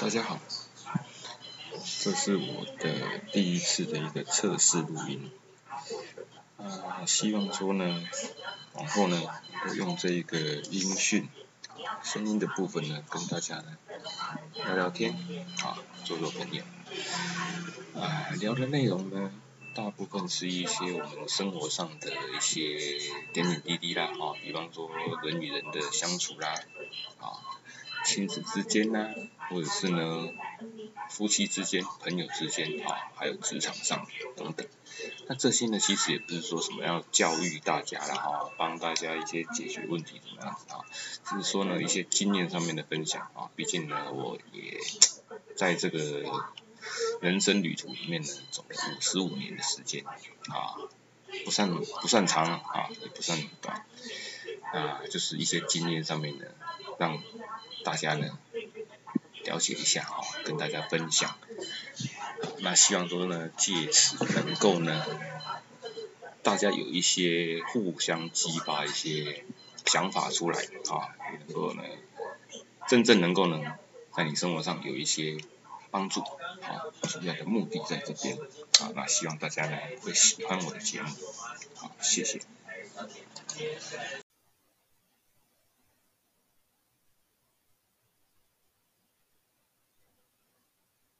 大家好，这是我的第一次的一个测试录音，啊，希望说呢，往后呢，我用这一个音讯，声音的部分呢，跟大家呢聊聊天，啊，做做朋友，啊，聊的内容呢，大部分是一些我们生活上的一些点点滴滴啦，啊，比方说人与人的相处啦，啊。亲子之间呢，或者是呢，夫妻之间、朋友之间啊，还有职场上等等。那这些呢，其实也不是说什么要教育大家啦，哈，帮大家一些解决问题怎么样子啊，只是说呢，一些经验上面的分享啊。毕竟呢，我也在这个人生旅途里面呢，走了五十五年的时间啊，不算不算长啊，也不算短啊，就是一些经验上面的让。大家呢了解一下啊，跟大家分享。那希望说呢，借此能够呢，大家有一些互相激发一些想法出来啊，能够呢，真正能够呢，在你生活上有一些帮助。好，主要的目的在这边。啊，那希望大家呢会喜欢我的节目。好，谢谢。